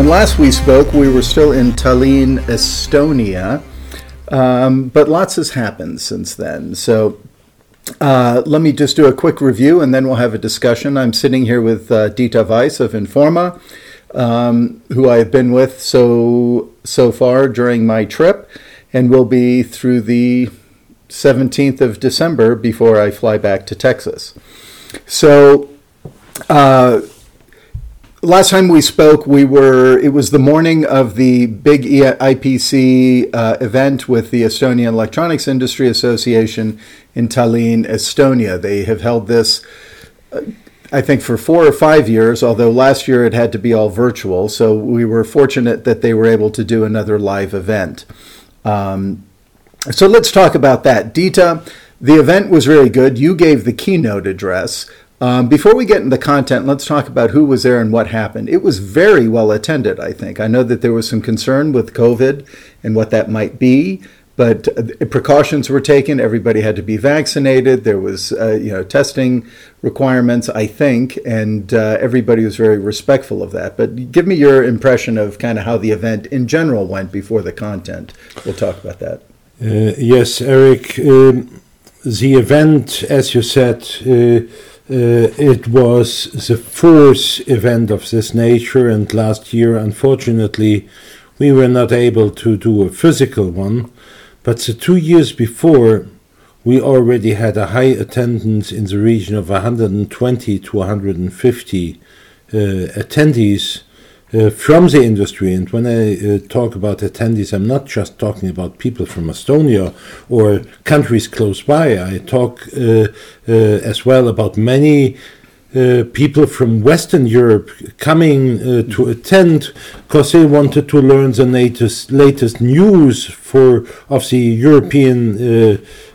When last we spoke, we were still in Tallinn, Estonia, um, but lots has happened since then. So uh, let me just do a quick review and then we'll have a discussion. I'm sitting here with uh, Dieter Weiss of in4ma, um, who I have been with so so far during my trip, and will be through the 17th of December before I fly back to Texas. So. Uh, last time we spoke, we were it was the morning of the big IPC uh, event with the Estonian Electronics Industry Association in Tallinn, Estonia. They have held this. Uh, I think for four or five years, although last year it had to be all virtual. So we were fortunate that they were able to do another live event. Um, so let's talk about that. Dieter, the event was really good. You gave the keynote address. Um, before we get into the content, let's talk about who was there and what happened. It was very well attended, I think. I know that there was some concern with COVID and what that might be, but uh, precautions were taken. Everybody had to be vaccinated. There was, uh, you know, testing requirements, I think, and uh, everybody was very respectful of that. But give me your impression of kind of how the event in general went before the content. We'll talk about that. Uh, yes, Eric. Um, the event, as you said, uh, it was the fourth event of this nature, and last year, unfortunately, we were not able to do a physical one. But the two years before, we already had a high attendance in the region of 120 to 150 uh, attendees uh, from the industry. And when I uh, talk about attendees, I'm not just talking about people from Estonia or countries close by. I talk uh, uh as well about many. Uh, people from Western Europe coming uh, to attend because they wanted to learn the latest latest news for of the European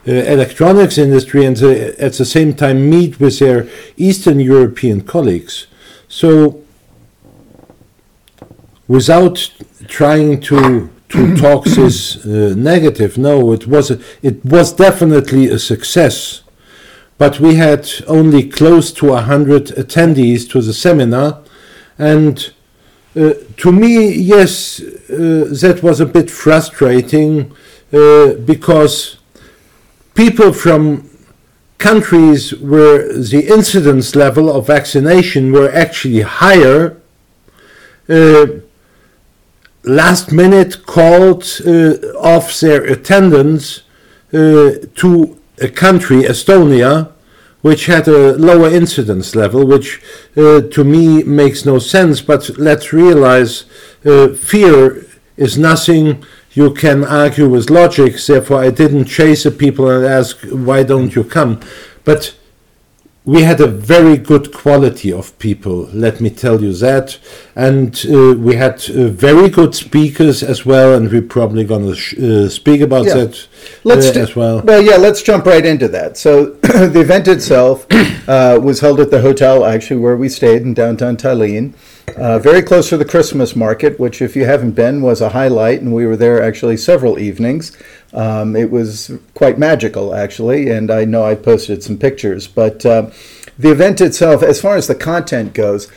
electronics industry and the, at the same time meet with their Eastern European colleagues. So without trying to to talk this uh, negative. No, it was a, it was definitely a success, but we had only close to a hundred attendees to the seminar, and uh, to me, yes, uh, that was a bit frustrating uh, because people from countries where the incidence level of vaccination were actually higher uh, last minute called uh, off their attendance uh, to a country, Estonia, which had a lower incidence level, which uh, to me makes no sense. But let's realize uh, fear is nothing you can argue with logic. Therefore, I didn't chase the people and ask, why don't you come? But we had a very good quality of people, let me tell you that. And uh, we had uh, very good speakers as well, and we're probably going to sh- uh, speak about yeah. that let's uh, do, as well. Well, yeah, let's jump right into that. So, the event itself uh, was held at the hotel, actually, where we stayed in downtown Tallinn. Uh, very close to the Christmas market, which, if you haven't been, was a highlight, and we were there actually several evenings. Um, it was quite magical, actually, and I know I posted some pictures. But uh, the event itself, as far as the content goes,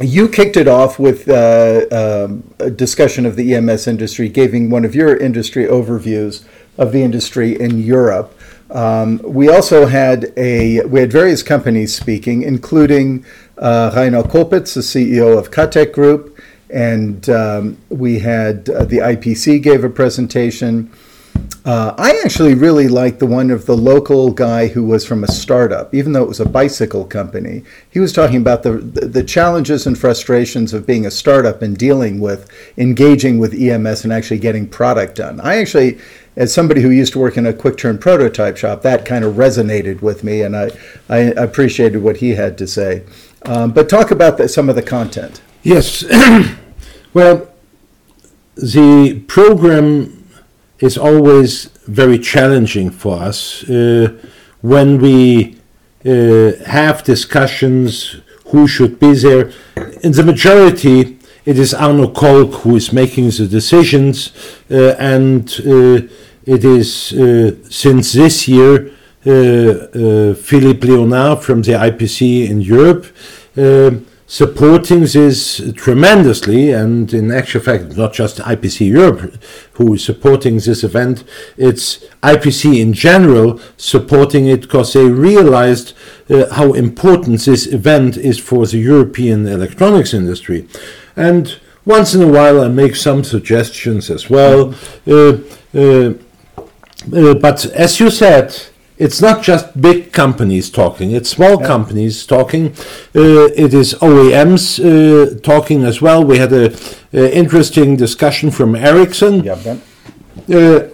you kicked it off with uh, um, a discussion of the EMS industry, giving one of your industry overviews of the industry in Europe. Um, we also had a we had various companies speaking, including uh, Rainer Koppitz, the CEO of KATEK Group, and um, we had uh, the IPC gave a presentation. Uh, I actually really liked the one of the local guy who was from a startup, even though it was a bicycle company. He was talking about the, the challenges and frustrations of being a startup and dealing with engaging with EMS and actually getting product done. I actually, as somebody who used to work in a quick turn prototype shop, that kind of resonated with me, and I, I appreciated what he had to say. Um, but talk about the, some of the content. Yes. well, the program is always very challenging for us uh, when we uh, have discussions who should be there. In the majority, it is Arno Kolk who is making the decisions, uh, and uh, it is uh, since this year uh, Philippe Léonard from the IPC in Europe. Supporting this tremendously, and in actual fact, not just IPC Europe who is supporting this event, it's IPC in general supporting it because they realized uh, how important this event is for the European electronics industry. And once in a while, I make some suggestions as well. Uh, uh, uh but as you said, it's not just big companies talking, it's small yeah. companies talking. Uh, it is OEMs uh, talking as well. We had an interesting discussion from Ericsson. Yeah, uh,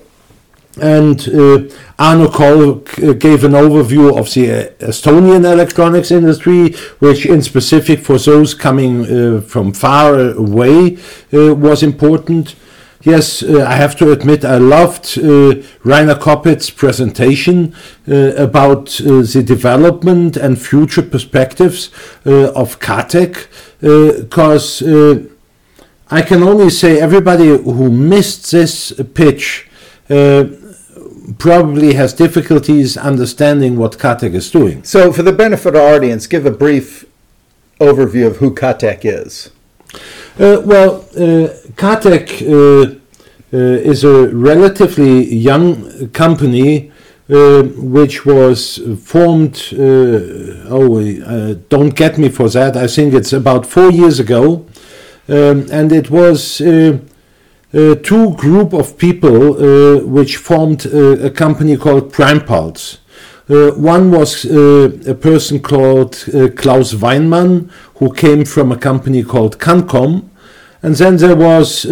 and uh, Arno Kolk gave an overview of the Estonian electronics industry, which, in specific for those coming uh, from far away, uh, was important. Yes, uh, I have to admit I loved uh, Rainer Koppitz's presentation uh, about uh, the development and future perspectives uh, of KATEK, because uh, I can only say everybody who missed this pitch probably has difficulties understanding what KATEK is doing. So, for the benefit of our audience, give a brief overview of who KATEK is. Uh, well, uh, KATEK uh, uh, is a relatively young company uh, which was formed. Uh, oh, don't get me for that. I think it's about four years ago, um, and it was. Two group of people which formed uh, a company called Prime-Pulse. one was uh, a person called uh, Klaus Weinmann, who came from a company called Cancom, and then there was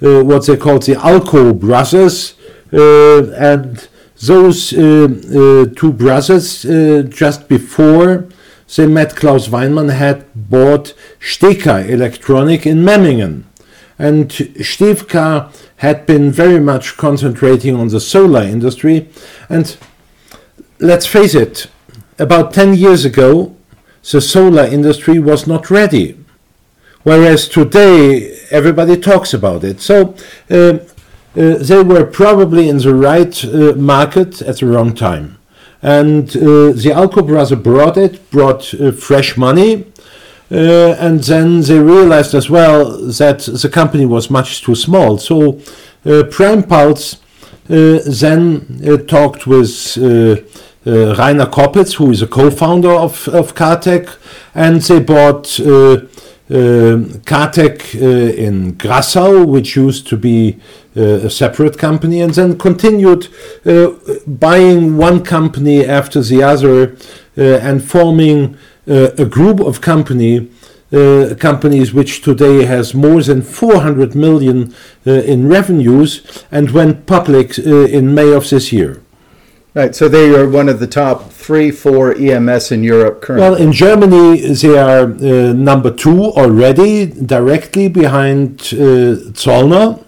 what they called the Alco brothers, and those two brothers just before they met Klaus Weinmann had bought Steca Electronic in Memmingen. And Steca had been very much concentrating on the solar industry. And let's face it, about 10 years ago, the solar industry was not ready. Whereas today, everybody talks about it. So uh, uh, they were probably in the right uh, market at the wrong time. And uh, the Alco brother brought it, brought uh, fresh money, uh, and then they realized as well that the company was much too small. So Prime-Pulse uh, then talked with uh, uh, Rainer Koppitz, who is a co-founder of, of KATEK, and they bought uh, KATEK in Grassau, which used to be a separate company, and then continued buying one company after the other and forming uh, a group of company uh, companies which today has more than 400 million uh, in revenues and went public in May of this year. Right, so they are one of the top three, four EMS in Europe currently. Well, in Germany, they are uh, number two already, directly behind uh, Zollner.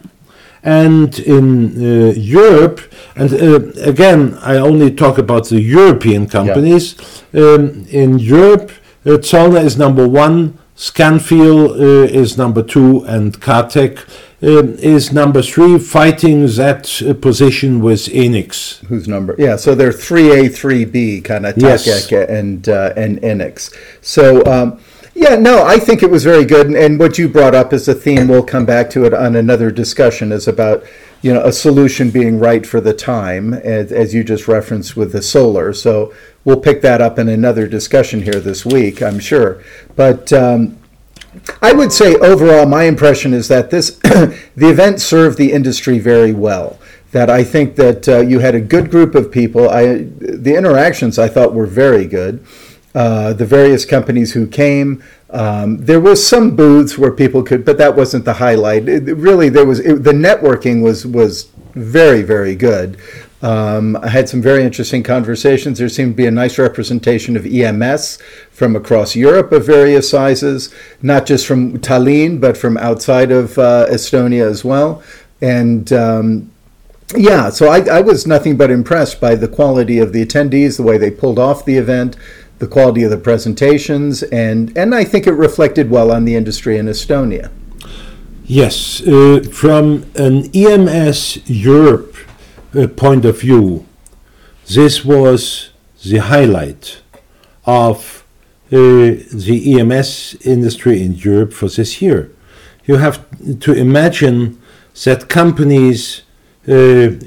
And in uh, Europe, and again, I only talk about the European companies. Yeah. Um, in Europe, uh, Zollner is number one, Scanfil uh, is number two, and KATEK um, is number three, fighting that uh, position with Enics. Who's number? Yeah, so they're three A, three B, kind of yes. and uh, and Enics. So. Um, yeah, no, I think it was very good, and, and what you brought up as a theme, we'll come back to it on another discussion, is about you know a solution being right for the time, as, as you just referenced with the solar. So we'll pick that up in another discussion here this week, I'm sure. But um, I would say overall, my impression is that this the event served the industry very well. That I think that uh, you had a good group of people. I the interactions I thought were very good. Uh, the various companies who came. Um, there was some booths where people could, but that wasn't the highlight. It, really, there was it, the networking was was very very good. Um, I had some very interesting conversations. There seemed to be a nice representation of EMS from across Europe of various sizes, not just from Tallinn, but from outside of uh, Estonia as well. And um, yeah, so I, I, was nothing but impressed by the quality of the attendees, the way they pulled off the event, the quality of the presentations, and, and I think it reflected well on the industry in Estonia. Yes, uh, from an EMS Europe point of view, this was the highlight of the EMS industry in Europe for this year. You have to imagine that companies, uh,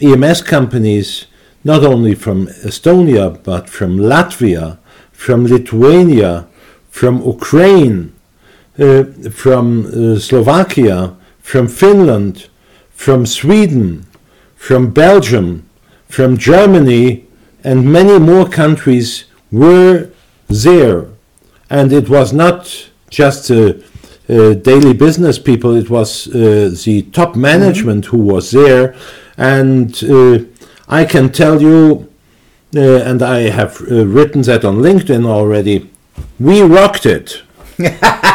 EMS companies, not only from Estonia, but from Latvia, from Lithuania, from Ukraine, uh, from uh, Slovakia, from Finland, from Sweden, from Belgium, from Germany, and many more countries were there. And it was not just uh, uh, daily business people, it was uh, the top management who was there. And uh, I can tell you, uh, and I have uh, written that on LinkedIn already, we rocked it.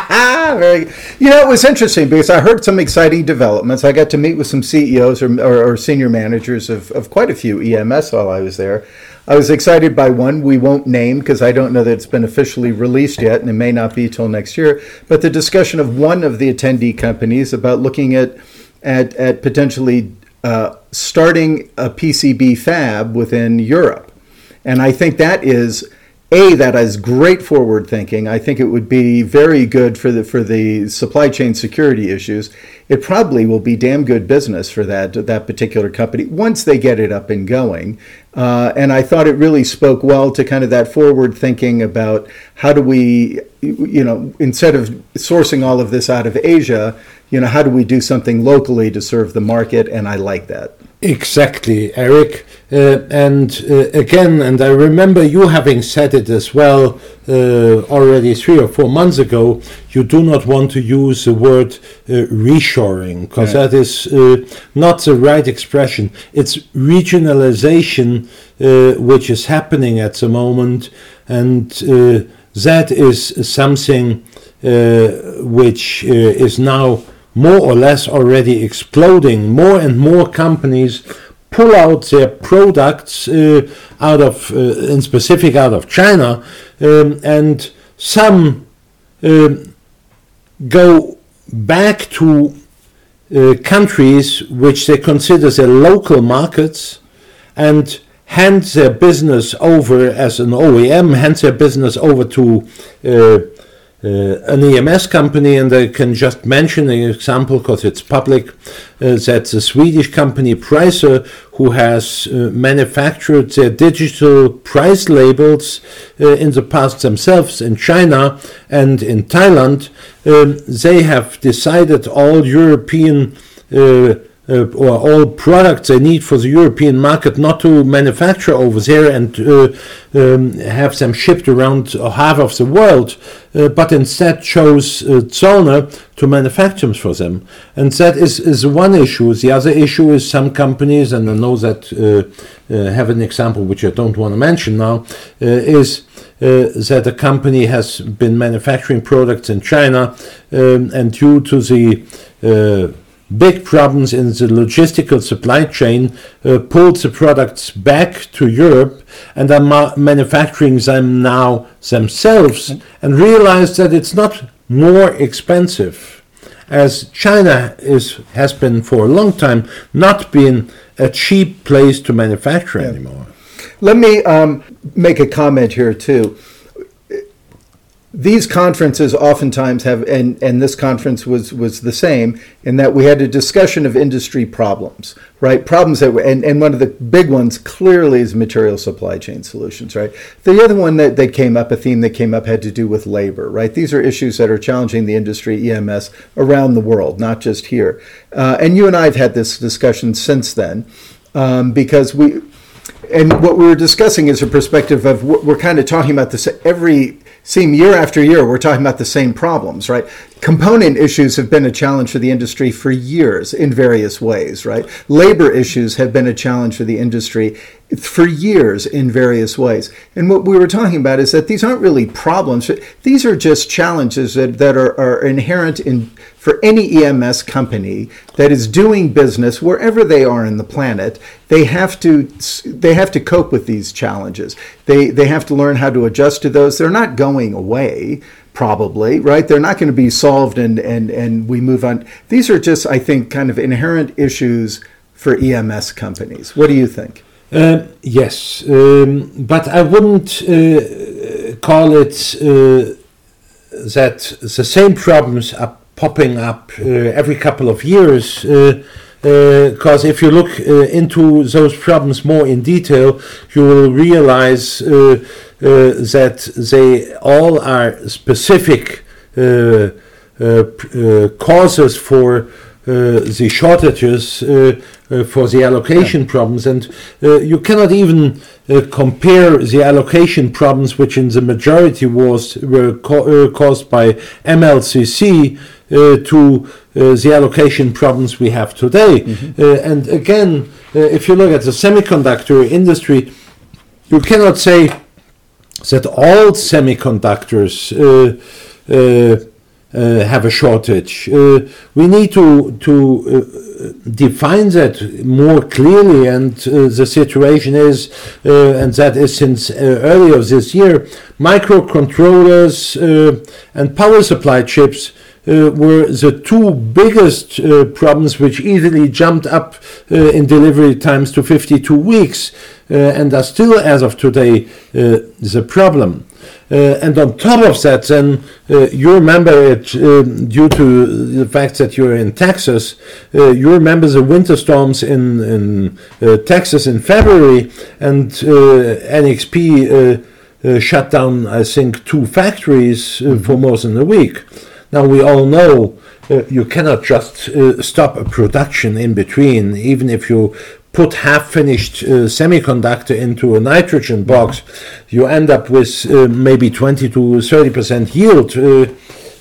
Very, you know, it was interesting because I heard some exciting developments. I got to meet with some CEOs or, or, or senior managers of, of quite a few EMS while I was there. I was excited by one we won't name because I don't know that it's been officially released yet, and it may not be till next year. But the discussion of one of the attendee companies about looking at at, at potentially uh, starting a PCB fab within Europe, and I think that is a that is great forward thinking. I think it would be very good for the for the supply chain security issues. It probably will be damn good business for that that particular company once they get it up and going. Uh, and I thought it really spoke well to kind of that forward thinking about how do we, you know, instead of sourcing all of this out of Asia, you know, how do we do something locally to serve the market? And I like that. Exactly, Eric. Uh, and uh, again, and I remember you having said it as well uh, already three or four months ago, you do not want to use the word uh, reshoring because Yeah. that is uh, not the right expression. It's regionalization uh, which is happening at the moment, and uh, that is something uh, which uh, is now more or less already exploding. More and more companies pull out their products uh, out of, uh, in specific, out of China, um, and some um, go back to uh, countries which they consider their local markets and hand their business over as an OEM, hand their business over to uh, uh, an EMS company, and I can just mention an example because it's public. Uh, that's a Swedish company, Pricer, who has uh, manufactured their digital price labels uh, in the past themselves in China and in Thailand. Um, they have decided all European uh, or all products they need for the European market not to manufacture over there and uh, um, have them shipped around half of the world, uh, but instead chose uh, Zollner to manufacture for them. And that is, is one issue. The other issue is some companies, and I know that uh, uh, have an example which I don't want to mention now, uh, is that a company has been manufacturing products in China, um, and due to the big problems in the logistical supply chain, uh, pulled the products back to Europe and are ma- manufacturing them now themselves and realized that it's not more expensive as China is has been for a long time not been a cheap place to manufacture anymore. Let me um, make a comment here too. These conferences oftentimes have, and, and this conference was, was the same, in that we had a discussion of industry problems, right? Problems that were, and, and one of the big ones clearly is material supply chain solutions, right? The other one that, that came up, a theme that came up, had to do with labor, right? These are issues that are challenging the industry EMS around the world, not just here. Uh, and you and I have had this discussion since then um, because we, and what we were discussing is a perspective of we're we're kind of talking about this every seem year after year we're talking about the same problems right component issues have been a challenge for the industry for years in various ways right labor issues have been a challenge for the industry for years in various ways and what we were talking about is that these aren't really problems these are just challenges that, that are, are inherent in for any EMS company that is doing business wherever they are in the planet, they have to they have to cope with these challenges. They they have to learn how to adjust to those. They're not going away probably, right? They're not going to be solved and and and we move on. These are just I think kind of inherent issues for EMS companies. What do you think? Uh, yes, um, but I wouldn't uh, call it uh, that the same problems are popping up uh, every couple of years. Because if you look into those problems more in detail, you will realize Uh, that they all are specific uh, uh, causes for uh, the shortages uh, uh, for the allocation yeah. problems, and you cannot even compare the allocation problems, which in the majority was were caused by MLCC, to the allocation problems we have today. Mm-hmm. and again, if you look at the semiconductor industry, you cannot say that all semiconductors uh, uh, uh, have a shortage. We need to to define that more clearly, and the situation is, and that is since earlier this year, microcontrollers and power supply chips. Uh, were the two biggest uh, problems which easily jumped up uh, in delivery times to 52 weeks and are still, as of today, the problem. Uh, and on top of that, then uh, you remember it uh, due to the fact that you're in Texas. you remember the winter storms in in Texas in February, and NXP shut down, I think, two factories for mm-hmm. more than a week. Now we all know uh, you cannot just uh, stop a production in between, even if you put half-finished uh, semiconductor into a nitrogen box, you end up with uh, maybe 20 to 30 percent yield. Uh,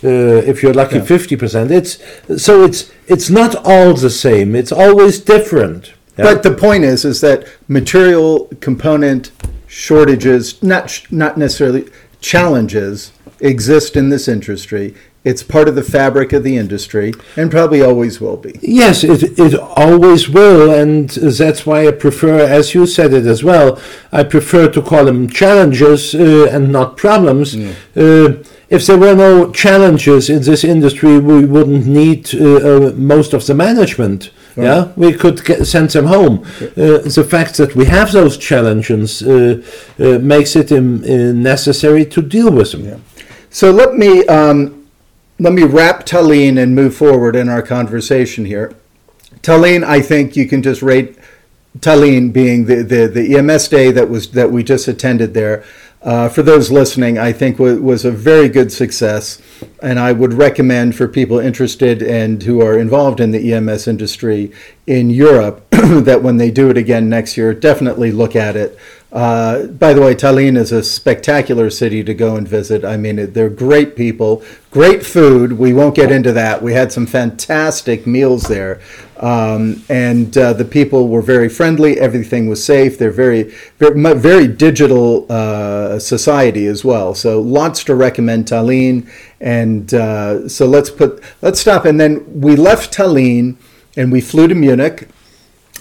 uh, if you're lucky, 50 yeah. percent. It's so it's it's not all the same. It's always different. Yeah? But the point is, is that material component shortages, not not necessarily challenges, exist in this industry it's part of the fabric of the industry and probably always will be. Yes, it, it always will. And that's why I prefer, as you said it as well, I prefer to call them challenges uh, and not problems. Mm. Uh, if there were no challenges in this industry, we wouldn't need uh, uh most of the management. Right. Yeah, we could get, send them home. Uh, the fact that we have those challenges uh, makes it um, necessary to deal with them. Yeah. So let me um, let me wrap Tallinn and move forward in our conversation here. Tallinn, I think you can just rate Tallinn being the, the, the EMS day that was that we just attended there. Uh, for those listening, I think w- was a very good success, and I would recommend for people interested and who are involved in the EMS industry in Europe that when they do it again next year, definitely look at it. Uh, by the way, Tallinn is a spectacular city to go and visit. I mean, they're great people, great food. We won't get into that. We had some fantastic meals there. Um, and uh, the people were very friendly. Everything was safe. They're very, very, very digital uh, society as well. So lots to recommend Tallinn. And uh, so let's put, let's stop. And then we left Tallinn and we flew to Munich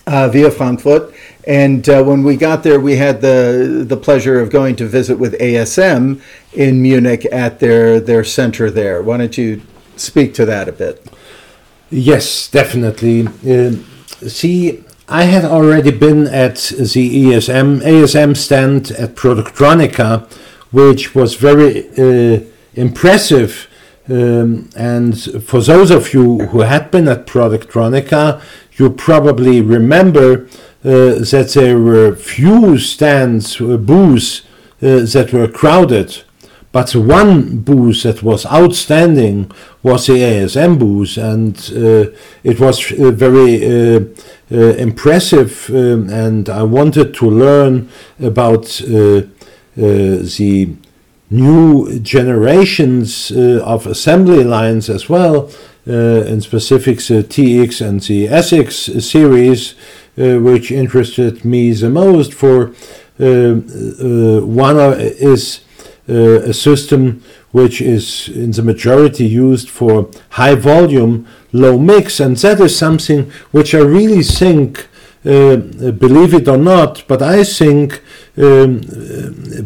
uh, via Frankfurt. And uh, when we got there, we had the the pleasure of going to visit with ASM in Munich at their their center there. Why don't you speak to that a bit? Yes, definitely. Uh, see, I had already been at the ESM ASM stand at Productronica, which was very uh, impressive. Um, and for those of you who had been at Productronica, you probably remember that there were few stands, uh, booths uh, that were crowded. But one booth that was outstanding was the ASM booth, and uh, it was uh, very uh, impressive. Um, and I wanted to learn about the new generations of assembly lines as well, in specifics the TX and the SX series, uh, which interested me the most. For uh, uh, one is a system which is in the majority used for high volume, low mix, and that is something which I really think. Uh, believe it or not, but I think um,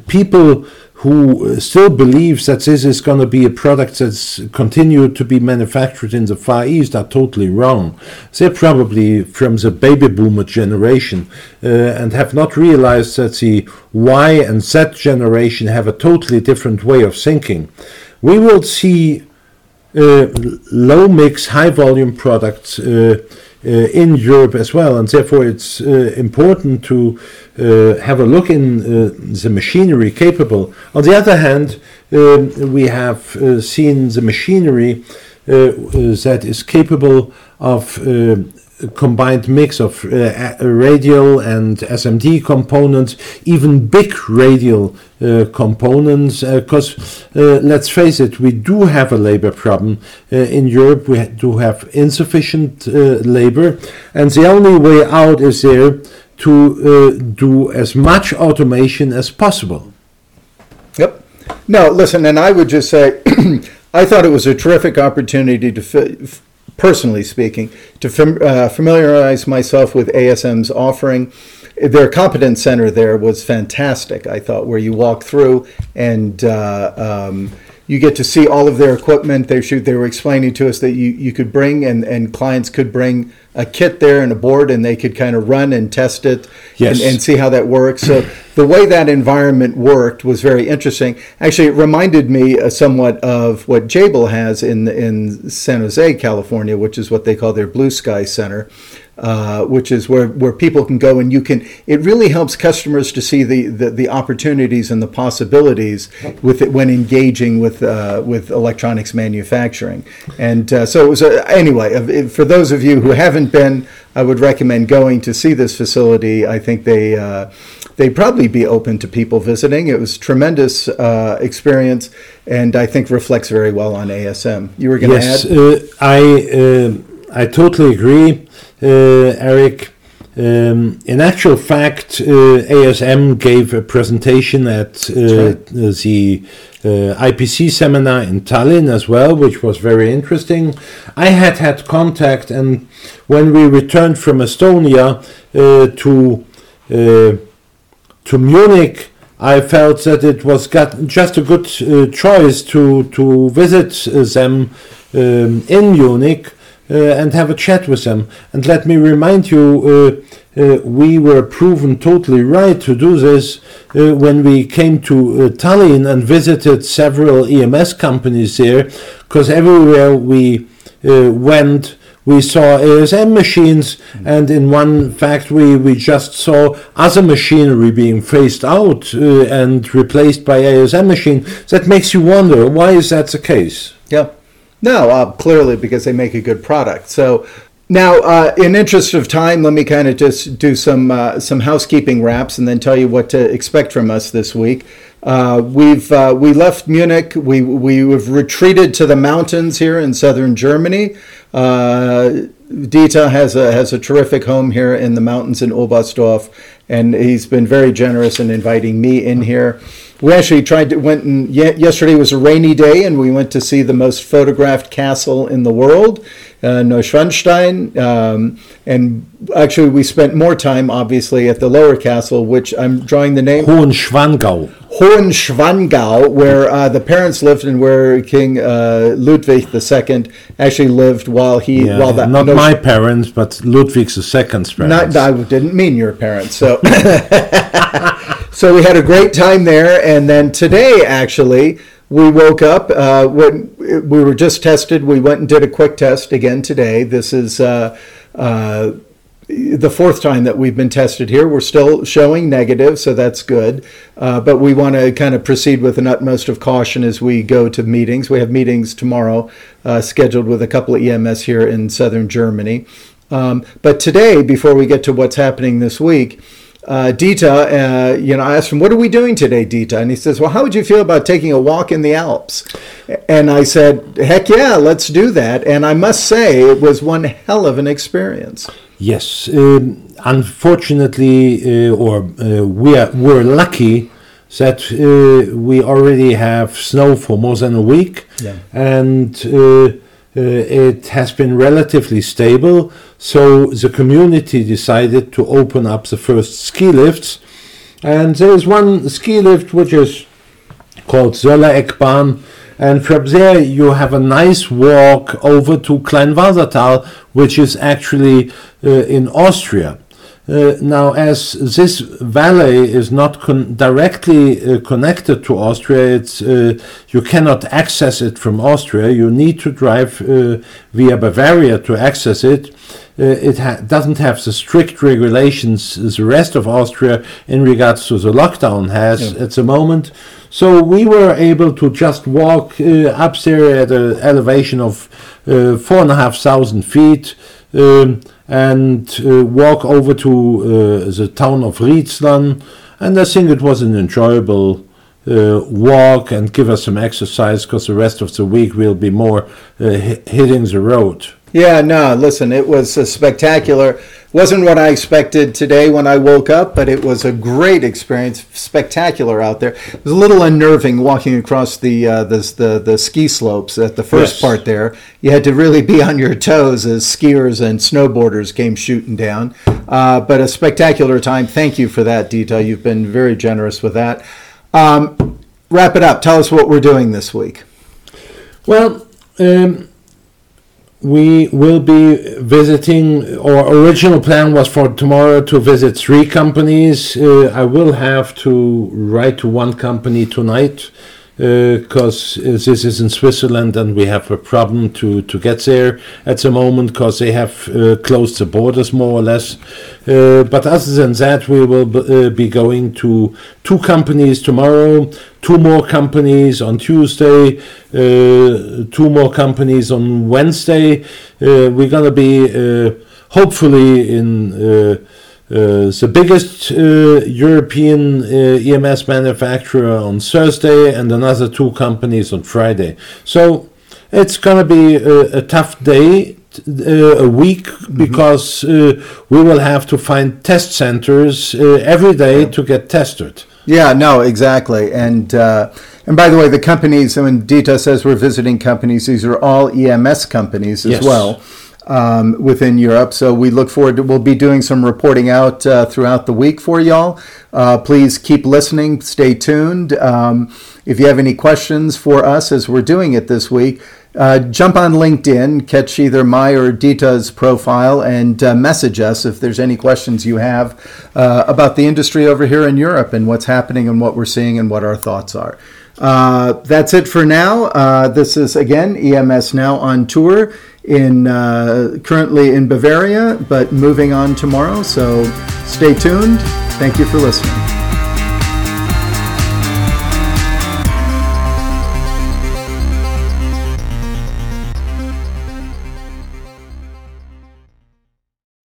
people who uh, still believes that this is going to be a product that's continued to be manufactured in the Far East are totally wrong. They're probably from the baby boomer generation uh, and have not realized that the Y and Z generation have a totally different way of thinking. we will see uh, low mix, high volume products uh, in Europe as well, and therefore it's uh, important to uh, have a look in uh, the machinery capable. On the other hand, we have seen the machinery that is capable of combined mix of uh, radial and SMD components, even big radial uh, components, because uh, uh, let's face it, we do have a labor problem uh, in Europe. We do have insufficient uh, labor, and the only way out is there to do as much automation as possible. Yep. No, listen, and I would just say, I thought it was a terrific opportunity to personally speaking, to fam- uh, familiarize myself with ASM's offering. Their competence center there was fantastic, I thought, where you walk through and uh, um, you get to see all of their equipment. They shoot, they were explaining to us that you, you could bring and, and clients could bring a kit there and a board and they could kind of run and test it yes. and, and, see how that works. So the way that environment worked was very interesting. Actually, it reminded me uh, somewhat of what Jabil has in in San Jose, California, which is what they call their Blue Sky Center. Uh, which is where, where people can go and you can it really helps customers to see the, the, the opportunities and the possibilities with it when engaging with uh, with electronics manufacturing. And uh, so it was a, anyway for those of you who haven't been I would recommend going to see this facility. I think they uh, they'd probably be open to people visiting. It was tremendous uh, experience and I think reflects very well on ASM you were going to yes, add? I I totally agree. uh, Eric. Um, in actual fact, uh, ASM gave a presentation at uh, right. the IPC seminar in Tallinn as well, which was very interesting. I had had contact, and when we returned from Estonia to to Munich, I felt that it was got just a good uh, choice to to visit uh, them um, in Munich uh, and have a chat with them. And let me remind you, uh, uh, we were proven totally right to do this when we came to Tallinn and visited several EMS companies there, because everywhere we went, we saw ASM machines, and in one factory we just saw other machinery being phased out uh, and replaced by ASM machine. That makes you wonder why is that the case? Yeah. No, uh, clearly because they make a good product. So now, uh, in interest of time, let me kind of just do some uh, some housekeeping wraps and then tell you what to expect from us this week. Uh, we've uh, we left Munich. We we have retreated to the mountains here in southern Germany. Uh, Dieter has a has a terrific home here in the mountains in Oberstdorf, and he's been very generous in inviting me in here we actually tried to went and yesterday was a rainy day and we went to see the most photographed castle in the world uh, neuschwanstein um, and actually we spent more time obviously at the lower castle which i'm drawing the name hohenschwangau. Hohenschwangau where uh, the parents lived and where king uh, ludwig ii actually lived while he yeah, while that not my parents but ludwig ii's parents not, i didn't mean your parents so so we had a great time there, and then today actually we woke up uh, when we were just tested. We went and did a quick test again today. This is. Uh, uh, the fourth time that we've been tested here. We're still showing negative, so that's good. Uh, but we want to kind of proceed with an utmost of caution as we go to meetings. We have meetings tomorrow uh, scheduled with a couple of EMS here in southern Germany. Um, but today, before we get to what's happening this week, uh, Dieter, uh, you know, I asked him, "What are we doing today, Dieter?" And he says, "Well, how would you feel about taking a walk in the Alps?" And I said, "Heck yeah, let's do that." And I must say, it was one hell of an experience. Yes, um, unfortunately, uh, or uh, we are we're lucky that uh, we already have snow for more than a week, yeah. and uh, it has been relatively stable. So the community decided to open up the first ski lifts. And there is one ski lift which is called Söllereckbahn, And from there you have a nice walk over to Kleinwalsertal, which is actually uh, in Austria. Uh, now, as this valley is not con- directly uh, connected to Austria, it's, uh, you cannot access it from Austria. You need to drive uh, via Bavaria to access it. Uh, it ha- doesn't have the strict regulations as the rest of Austria in regards to the lockdown has at the moment. So we were able to just walk uh, up there at an elevation of uh, four and a half thousand feet. Um, and uh, walk over to uh, the town of Riezlern. And I think it was an enjoyable uh, walk and give us some exercise because the rest of the week we'll be more uh, hi- hitting the road. Yeah, no, listen, it was a spectacular. Wasn't what I expected today when I woke up, but it was a great experience, spectacular out there. It was a little unnerving walking across the uh, the, the the ski slopes at the first Yes. part there. You had to really be on your toes as skiers and snowboarders came shooting down. Uh, but a spectacular time. Thank you for that, Dieter. You've been very generous with that. Um, wrap it up. Tell us what we're doing this week. Well, um, we will be visiting. Our original plan was for tomorrow to visit three companies. Uh, I will have to write to one company tonight because this is in Switzerland and we have a problem to, to get there at the moment because they have uh, closed the borders more or less. Uh, but other than that, we will uh, be going to two companies tomorrow, two more companies on Tuesday, uh, two more companies on Wednesday. Uh, we're going to be uh, hopefully in uh, uh, the biggest uh, European uh, EMS manufacturer on Thursday and another two companies on Friday. So it's going to be a, a tough day, t- uh, a week, because uh, we will have to find test centers uh, every day to get tested. Yeah, no, exactly. And uh, and by the way, the companies when Dieter says we're visiting companies, these are all EMS companies as Yes. well um, within Europe. So we look forward to we'll be doing some reporting out uh, throughout the week for y'all. Uh, please keep listening. Stay tuned. Um, if you have any questions for us as we're doing it this week. Uh, jump on LinkedIn, catch either my or Dieter's profile, and uh, message us if there's any questions you have uh, about the industry over here in Europe and what's happening and what we're seeing and what our thoughts are. Uh, that's it for now. This is again EMSNOW on tour in uh, currently in Bavaria, but moving on tomorrow. So stay tuned. Thank you for listening.